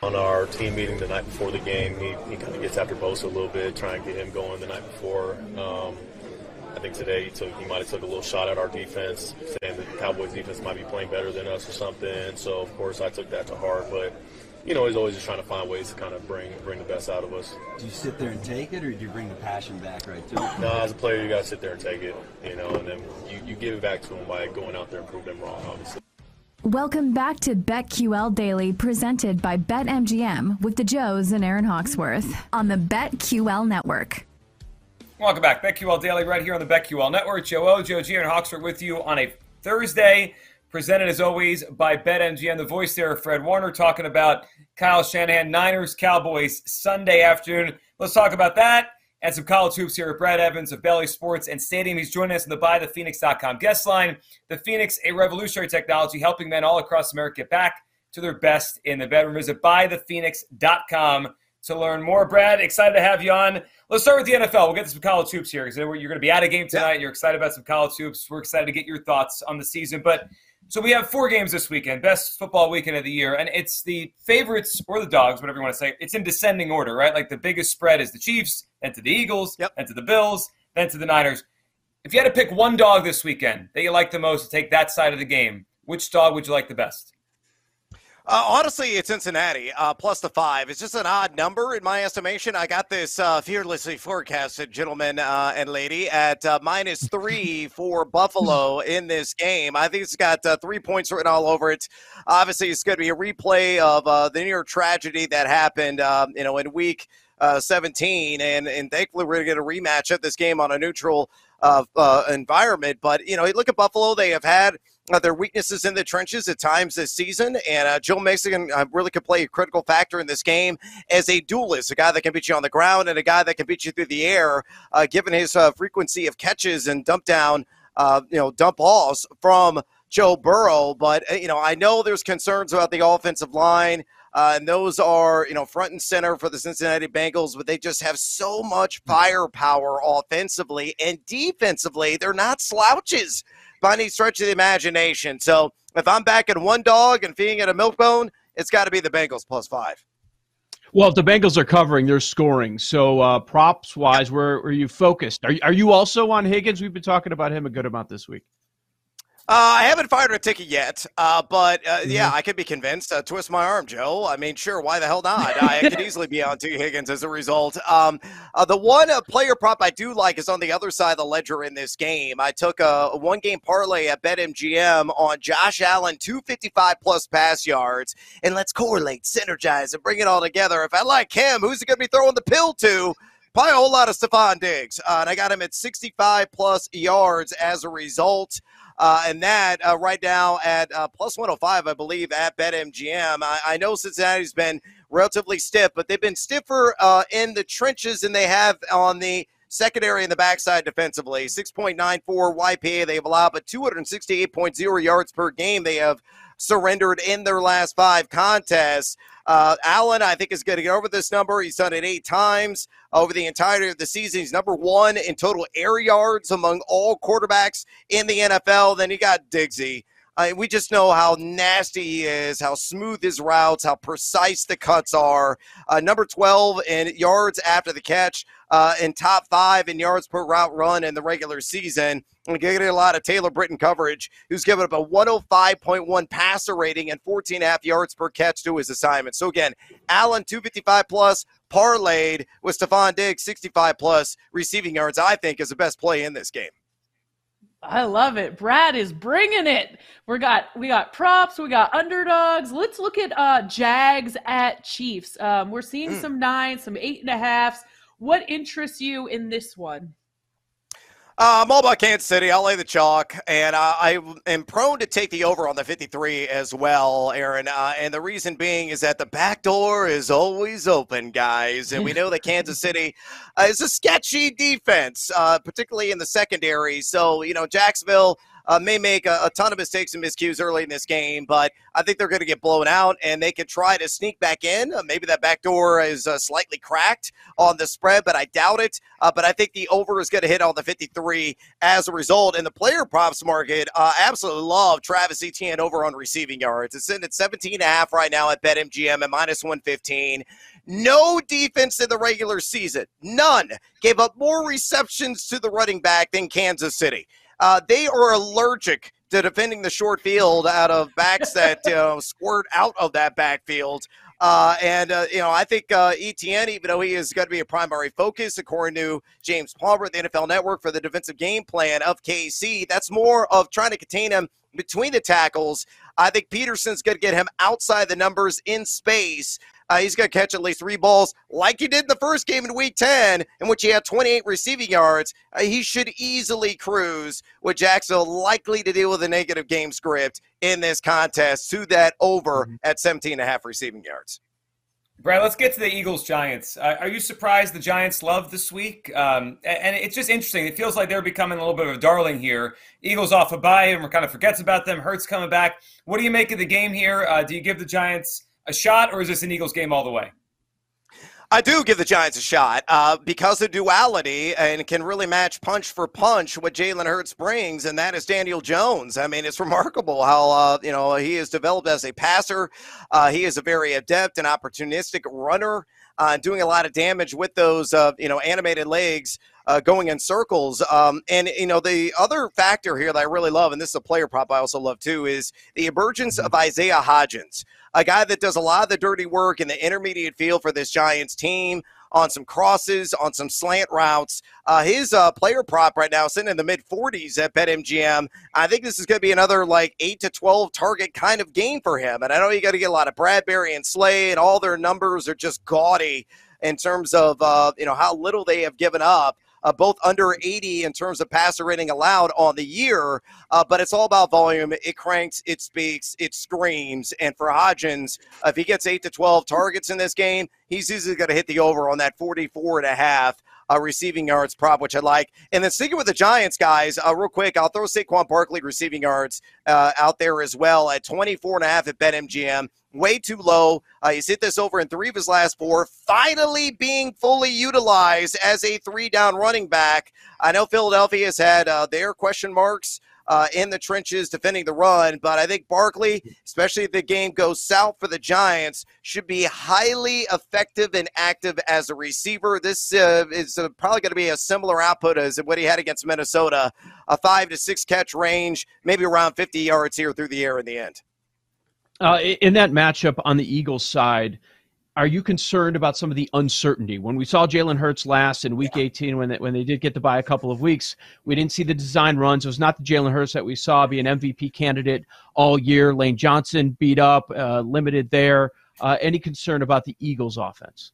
On our team meeting the night before the game, he, he kind of gets after Bosa a little bit, trying to get him going the night before. Um, I think today he took he might have took a little shot at our defense, saying the Cowboys defense might be playing better than us or something. So of course I took that to heart, but you know he's always just trying to find ways to kind of bring bring the best out of us. Do you sit there and take it, or do you bring the passion back right to it? No, as a player you got to sit there and take it, you know, and then you, you give it back to him by going out there and proving them wrong, obviously. Welcome back to BetQL Daily, presented by BetMGM with the Joes and Aaron Hawksworth on the BetQL Network. Welcome back. BetQL Daily right here on the BetQL Network. Joe O, Joe G, and Hawksworth with you on a Thursday, presented as always by BetMGM. The voice there, Fred Warner, talking about Kyle Shanahan, Niners, Cowboys, Sunday afternoon. Let's talk about that and some college hoops here with Brad Evans of Bally Sports and Stadium. He's joining us in the BuyThePhoenix.com guest line. The Phoenix, a revolutionary technology helping men all across America get back to their best in the bedroom. Visit BuyThePhoenix.com to learn more. Brad, excited to have you on. Let's start with the NFL. We'll get to some college hoops here because you're going to be at a game tonight. You're excited about some college hoops. We're excited to get your thoughts on the season. But so we have four games this weekend, best football weekend of the year, and it's the favorites or the dogs, whatever you want to say. It's in descending order, right? Like the biggest spread is the Chiefs, then to the Eagles, Yep. then to the Bills, then to the Niners. If you had to pick one dog this weekend that you like the most to take that side of the game, which dog would you like the best? Uh, honestly, it's Cincinnati uh, plus the five. It's just an odd number in my estimation. I got this uh, fearlessly forecasted, gentleman uh, and lady, at uh, minus three for Buffalo in this game. I think it's got uh, three points written all over it. Obviously, it's going to be a replay of uh, the near tragedy that happened, um, you know, in week uh, 17, and and thankfully we're going to get a rematch of this game on a neutral uh, uh, environment. But you know, look at Buffalo; they have had uh, their weaknesses in the trenches at times this season, and uh, Joe Mixon uh, really could play a critical factor in this game as a duelist, a guy that can beat you on the ground and a guy that can beat you through the air, uh, given his uh, frequency of catches and dump down, uh, you know, dump balls from Joe Burrow. But you know, I know there's concerns about the offensive line. Uh, and those are, you know, front and center for the Cincinnati Bengals, but they just have so much firepower offensively and defensively. They're not slouches by any stretch of the imagination. So if I'm backing one dog and feeding it a milk bone, it's got to be the Bengals plus five. Well, if the Bengals are covering, they're scoring. So uh, props wise, where are you focused? Are, are you also on Higgins? We've been talking about him a good amount this week. Uh, I haven't fired a ticket yet, uh, but uh, yeah, I could be convinced. Uh, twist my arm, Joe. I mean, sure, why the hell not? I could easily be on T. Higgins as a result. Um, uh, the one uh, player prop I do like is on the other side of the ledger in this game. I took a, one game parlay at BetMGM on Josh Allen, 255 plus pass yards. And let's correlate, synergize, and bring it all together. If I like him, who's he going to be throwing the pill to? Probably a whole lot of Stefon Diggs. Uh, and I got him at 65 plus yards as a result. Uh, and that uh, right now at uh, plus 105, I believe, at BetMGM. I, I know Cincinnati's been relatively stiff, but they've been stiffer in the trenches than they have on the secondary and the backside defensively. 6.94 YPA they've allowed, but 268.0 yards per game they have surrendered in their last five contests. Uh, Allen, I think, is going to get over this number. He's done it eight times over the entirety of the season. He's number one in total air yards among all quarterbacks in the NFL. Then you got Diggsy. We just know how nasty he is, how smooth his routes, how precise the cuts are. Uh, number 12 in yards after the catch, uh, in top five in yards per route run in the regular season. And getting a lot of Taylor Britton coverage, who's given up a 105.1 passer rating and 14 and a half yards per catch to his assignment. So again, Allen 255 plus, parlayed with Stefon Diggs 65 plus receiving yards, I think is the best play in this game. I love it. Brad is bringing it. We got we got props, we got underdogs. Let's look at uh Jags at Chiefs. Um, we're seeing mm. some nines, some eight and a halfs. What interests you in this one? Uh, I'm all about Kansas City. I'll lay the chalk, and uh, I am prone to take the over on the 53 as well, Aaron. Uh, and the reason being is that the back door is always open, guys, and we know that Kansas City uh, is a sketchy defense, uh, particularly in the secondary. So you know, Jacksonville uh, may make a, a, ton of mistakes and miscues early in this game, but I think they're going to get blown out and they could try to sneak back in. Uh, maybe that back door is uh, slightly cracked on the spread, but I doubt it. Uh, but I think the over is going to hit on the 53 as a result. In the player props market, uh, absolutely love Travis Etienne over on receiving yards. It's in at 17 and a half right now at BetMGM at minus 115. No defense in the regular season, none, gave up more receptions to the running back than Kansas City. Uh, they are allergic to defending the short field out of backs that you know, squirt out of that backfield. Uh, and, uh, you know, I think uh, Etienne, even though he is going to be a primary focus, according to James Palmer at the NFL Network for the defensive game plan of KC, that's more of trying to contain him between the tackles. I think Pederson's going to get him outside the numbers in space. Uh, he's going to catch at least three balls like he did in the first game in week 10, in which he had 28 receiving yards. Uh, he should easily cruise with Jacksonville likely to deal with a negative game script in this contest to that over mm-hmm. at 17 and a half receiving yards. Brad, let's get to the Eagles Giants. Uh, are you surprised the Giants love this week? Um, and it's just interesting. It feels like they're becoming a little bit of a darling here. Eagles off a bye, and we kind of forgets about them. Hurts coming back. What do you make of the game here? Uh, do you give the Giants a shot, or is this an Eagles game all the way? I do give the Giants a shot uh, because of duality and can really match punch for punch what Jalen Hurts brings, and that is Daniel Jones. I mean, it's remarkable how uh, you know he has developed as a passer. Uh, he is a very adept and opportunistic runner, uh, doing a lot of damage with those uh, you know animated legs uh, going in circles. Um, and, you know, the other factor here that I really love, and this is a player prop I also love too, is the emergence of Isaiah Hodgins, a guy that does a lot of the dirty work in the intermediate field for this Giants team on some crosses, on some slant routes. Uh, his uh, player prop right now sitting in the mid 40s at BetMGM. I think this is going to be another like 8 to 12 target kind of game for him. And I know you got to get a lot of Bradberry and Slay, and all their numbers are just gaudy in terms of uh, you know how little they have given up uh, both under 80 in terms of passer rating allowed on the year. Uh, but it's all about volume. It cranks, it speaks, it screams. And for Hodgins, if he gets 8 to 12 targets in this game, he's easily going to hit the over on that 44 and a half uh, receiving yards prop, which I like. And then sticking with the Giants, guys, uh, real quick, I'll throw Saquon Barkley receiving yards uh, out there as well at 24 and a half at BetMGM. Way too low. Uh, he's hit this over in three of his last four. Finally being fully utilized as a three down running back. I know Philadelphia has had uh, their question marks uh, in the trenches defending the run. But I think Barkley, especially if the game goes south for the Giants, should be highly effective and active as a receiver. This uh, is uh, probably going to be a similar output as what he had against Minnesota a five to six catch range, maybe around 50 yards here through the air in the end. Uh, in that matchup on the Eagles side, are you concerned about some of the uncertainty? When we saw Jalen Hurts last in Week yeah. 18, when they, when they did get to buy a couple of weeks, we didn't see the design runs. It was not the Jalen Hurts that we saw be an MVP candidate all year. Lane Johnson beat up, uh, limited there. Uh, any concern about the Eagles' offense?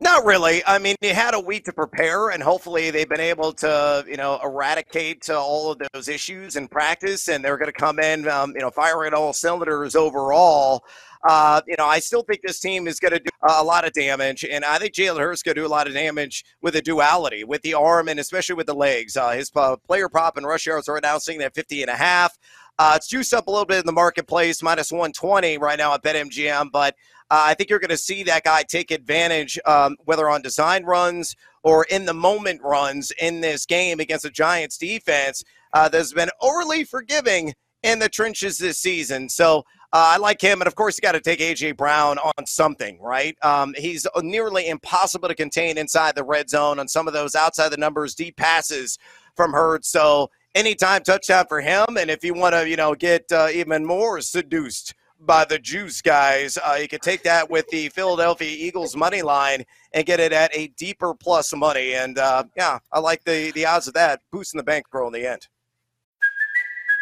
Not really. I mean, they had a week to prepare, and hopefully they've been able to, you know, eradicate all of those issues in practice, and they're going to come in, um, you know, firing all cylinders overall. Uh, you know, I still think this team is going to do a lot of damage, and I think Jalen Hurts going to do a lot of damage with the duality, with the arm, and especially with the legs. Uh, his uh, player prop and rush yards are now sitting at 50 and a half. Uh, it's juiced up a little bit in the marketplace, minus 120 right now at BetMGM, but uh, I think you're going to see that guy take advantage, um, whether on design runs or in the moment runs in this game against the Giants defense uh, that's been overly forgiving in the trenches this season. So uh, I like him, and of course, you got to take AJ Brown on something, right? Um, he's nearly impossible to contain inside the red zone on some of those outside the numbers deep passes from Hurts. So anytime touchdown for him, and if you want to, you know, get uh, even more seduced by the juice guys, uh, you can take that with the Philadelphia Eagles money line and get it at a deeper plus money. And uh, yeah, I like the the odds of that boosting the bankroll in the end.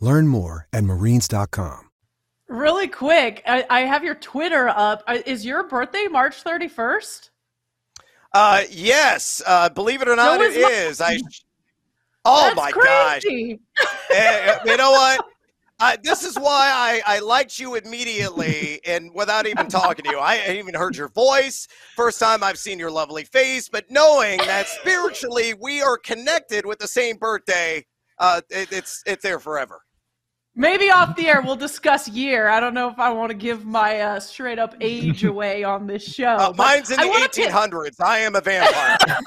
Learn more at marines.com. Really quick, I, I have your Twitter up. Uh, Is your birthday March 31st? Uh, yes, uh, believe it or not, So it is mine. is. I. Oh That's my gosh! crazy. Eh, you know what? Uh, this is why I, I liked you immediately and without even talking to you. I hadn't even heard your voice. First time I've seen your lovely face, but knowing that spiritually we are connected with the same birthday, uh, it, it's it's there forever. Maybe off the air we'll discuss year. I don't know if I want to give my uh, straight up age away on this show. Uh, mine's in the wanna pick- 1800s. I am a vampire.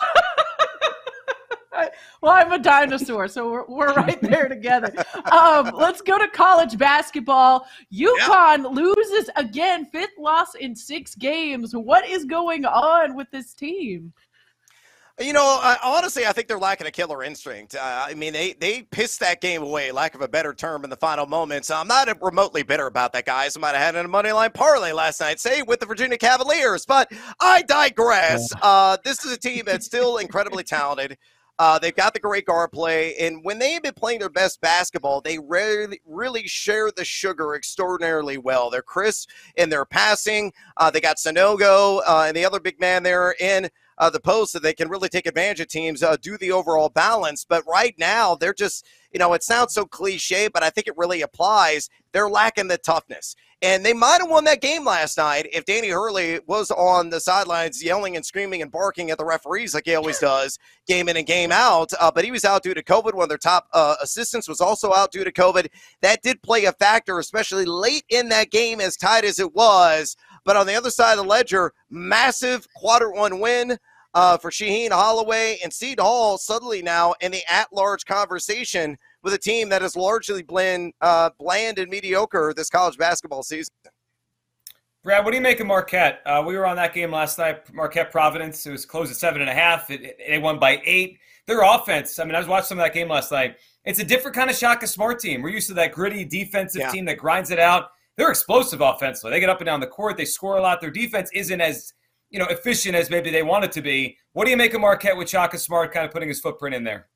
Well, I'm a dinosaur, so we're, we're right there together. Um, let's go to college basketball. UConn loses again, fifth loss in six games. What is going on with this team? You know, I, honestly, I think they're lacking a killer instinct. Uh, I mean, they they pissed that game away, lack of a better term, in the final moments. I'm not remotely bitter about that, guys. I might have had in a money line parlay last night, say with the Virginia Cavaliers, but I digress. Uh, this is a team that's still incredibly talented. Uh, they've got the great guard play, and when they have been playing their best basketball, they really, really share the sugar extraordinarily well. They're crisp in their passing. Uh, they got Sanogo uh, and the other big man there in uh, the post that they can really take advantage of teams, uh, do the overall balance. But right now, they're just, you know, it sounds so cliche, but I think it really applies. They're lacking the toughness. And they might have won that game last night if Danny Hurley was on the sidelines yelling and screaming and barking at the referees like he always does, game in and game out. Uh, but he was out due to COVID. One of their top uh, assistants was also out due to COVID. That did play a factor, especially late in that game, as tight as it was. But on the other side of the ledger, massive quarter one win uh, for Shaheen Holloway and Seton Hall suddenly now in the at-large conversation with a team that has largely been uh, bland and mediocre this college basketball season. Brad, what do you make of Marquette? Uh, we were on that game last night. Marquette Providence. It was closed at seven and a half. It, it, they won by eight. Their offense. I mean, I was watching some of that game last night. It's a different kind of Shaka Smart team. We're used to that gritty defensive Yeah. team that grinds it out. They're explosive offensively. They get up and down the court. They score a lot. Their defense isn't as you know efficient as maybe they want it to be. What do you make of Marquette with Shaka Smart kind of putting his footprint in there?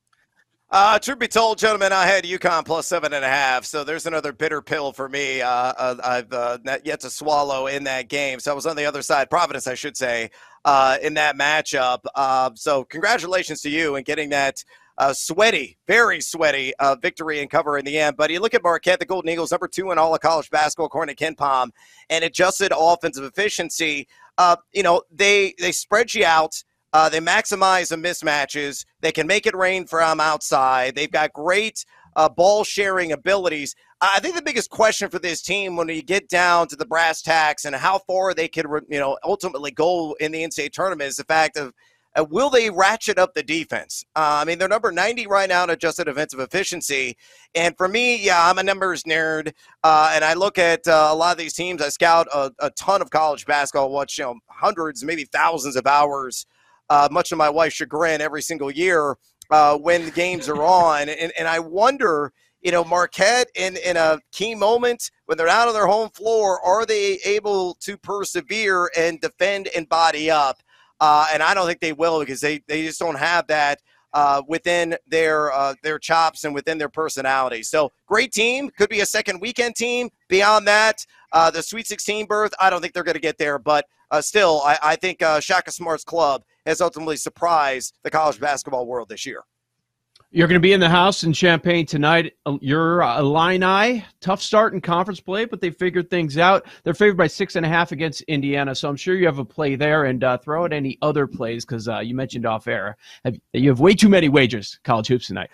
Uh, truth be told, gentlemen, I had UConn plus seven and a half, so there's another bitter pill for me. Uh, uh, I've uh, yet to swallow in that game. So I was on the other side, Providence, I should say, uh, in that matchup. Uh, so congratulations to you in getting that uh, sweaty, very sweaty uh, victory and cover in the end. But you look at Marquette, the Golden Eagles, number two in all of college basketball, according to KenPom, and adjusted offensive efficiency. Uh, you know, they they spread you out. Uh, they maximize the mismatches. They can make it rain from outside. They've got great uh, ball sharing abilities. I think the biggest question for this team when you get down to the brass tacks and how far they could, you know, ultimately go in the NCAA tournament is the fact of uh, will they ratchet up the defense? Uh, I mean, they're number 90 right now in adjusted defensive efficiency. And for me, yeah, I'm a numbers nerd. Uh, and I look at uh, a lot of these teams. I scout a, a ton of college basketball, watch, you know, hundreds, maybe thousands of hours, uh, much to my wife's chagrin every single year when the games are on. And, and I wonder, you know, Marquette in, in a key moment when they're out on their home floor, are they able to persevere and defend and body up? Uh, and I don't think they will because they, they just don't have that uh, within their uh, their chops and within their personality. So great team, could be a second weekend team. Beyond that, uh, the Sweet 16 berth, I don't think they're going to get there. But uh, still, I, I think uh, Shaka Smart's club has ultimately surprised the college basketball world this year. You're going to be in the house in Champaign tonight. Your uh, Illini, tough start in conference play, but they figured things out. They're favored by six and a half against Indiana, so I'm sure you have a play there. And uh, throw out any other plays because uh, you mentioned off air have, you have way too many wagers college hoops tonight.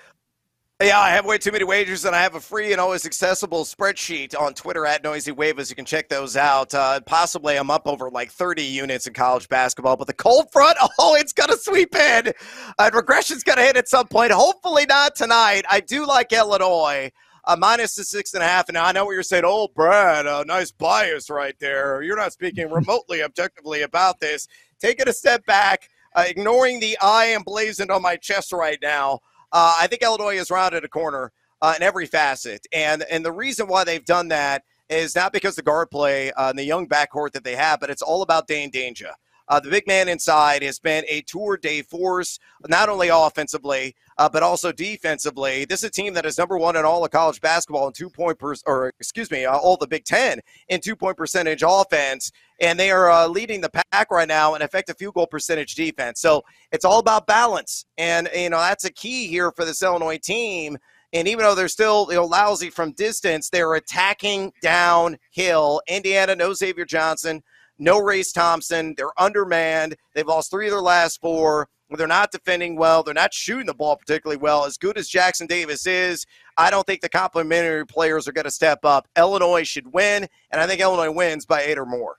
Yeah, I have way too many wagers, and I have a free and always accessible spreadsheet on Twitter at Noisy Waivers. You can check those out. Uh, possibly, I'm up over like 30 units in college basketball, but the cold front, oh, it's going to sweep in. Uh, regression's going to hit at some point. Hopefully, not tonight. I do like Illinois. Uh, minus the six and a half. And I know what you're saying. Oh, Brad, a nice bias right there. You're not speaking remotely objectively about this. Take it a step back, uh, ignoring the I emblazoned on my chest right now. Uh, I think Illinois has rounded a corner uh, in every facet, and and the reason why they've done that is not because the guard play uh, and the young backcourt that they have, but it's all about Dain Dainja. Uh, the big man inside has been a tour de force, not only offensively, uh, but also defensively. This is a team that is number one in all of college basketball in two point per, or excuse me, uh, all the Big Ten in two point percentage offense, and they are uh, leading the pack right now in effective field goal percentage defense. So it's all about balance, and you know that's a key here for this Illinois team. And even though they're still you know, lousy from distance, they're attacking downhill. Indiana, no Xavier Johnson no Race Thompson. They're undermanned. They've lost three of their last four. They're not defending well. They're not shooting the ball particularly well. As good as Jackson Davis is, I don't think the complementary players are going to step up. Illinois should win, and I think Illinois wins by eight or more.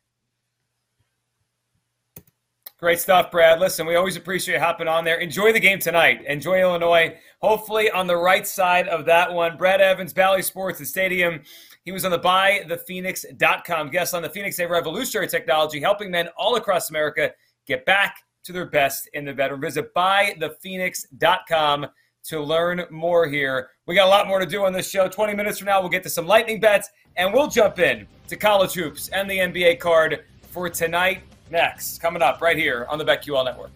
Great stuff, Brad. Listen, we always appreciate hopping on there. Enjoy the game tonight. Enjoy Illinois. Hopefully on the right side of that one. Brad Evans, Bally Sports, the stadium. He was on the buythephoenix.com guest on the Phoenix A Revolutionary Technology, helping men all across America get back to their best in the bedroom. Visit buythephoenix.com to learn more here. We got a lot more to do on this show. 20 minutes from now, we'll get to some lightning bets and we'll jump in to college hoops and the NBA card for tonight next. Coming up right here on the BetQL Network.